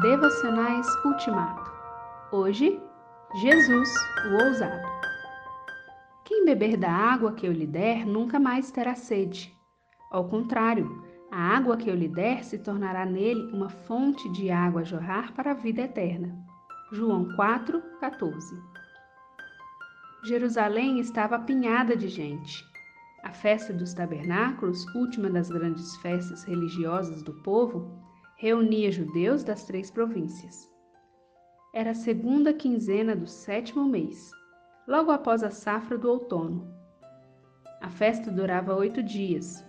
Devocionais Ultimato. Hoje, Jesus, o ousado. Quem beber da água que eu lhe der nunca mais terá sede. Ao contrário, a água que eu lhe der se tornará nele uma fonte de água a jorrar para a vida eterna. João 4, 14. Jerusalém estava apinhada de gente. A festa dos tabernáculos, última das grandes festas religiosas do povo, reunia judeus das três províncias. Era a segunda quinzena do sétimo mês, logo após a safra do outono. A festa durava oito dias.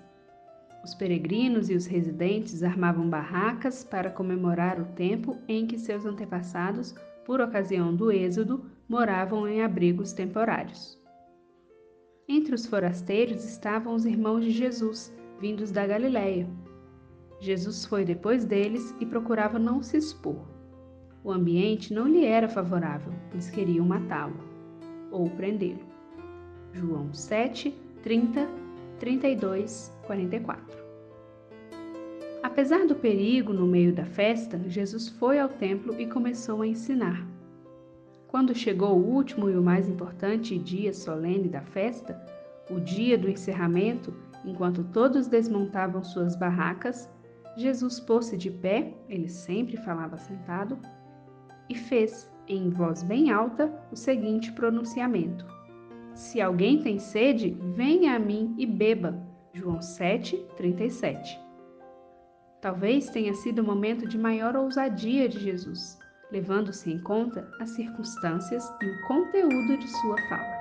Os peregrinos e os residentes armavam barracas para comemorar o tempo em que seus antepassados, por ocasião do êxodo, moravam em abrigos temporários. Entre os forasteiros estavam os irmãos de Jesus, vindos da Galiléia, Jesus foi depois deles e procurava não se expor. O ambiente não lhe era favorável, pois queriam matá-lo ou prendê-lo. João 7, 30, 32, 44. Apesar do perigo no meio da festa, Jesus foi ao templo e começou a ensinar. Quando chegou o último e o mais importante dia solene da festa, o dia do encerramento, enquanto todos desmontavam suas barracas, Jesus pôs-se de pé, ele sempre falava sentado, e fez, em voz bem alta, o seguinte pronunciamento: Se alguém tem sede, venha a mim e beba. João 7, 37. Talvez tenha sido o momento de maior ousadia de Jesus, levando-se em conta as circunstâncias e o conteúdo de sua fala.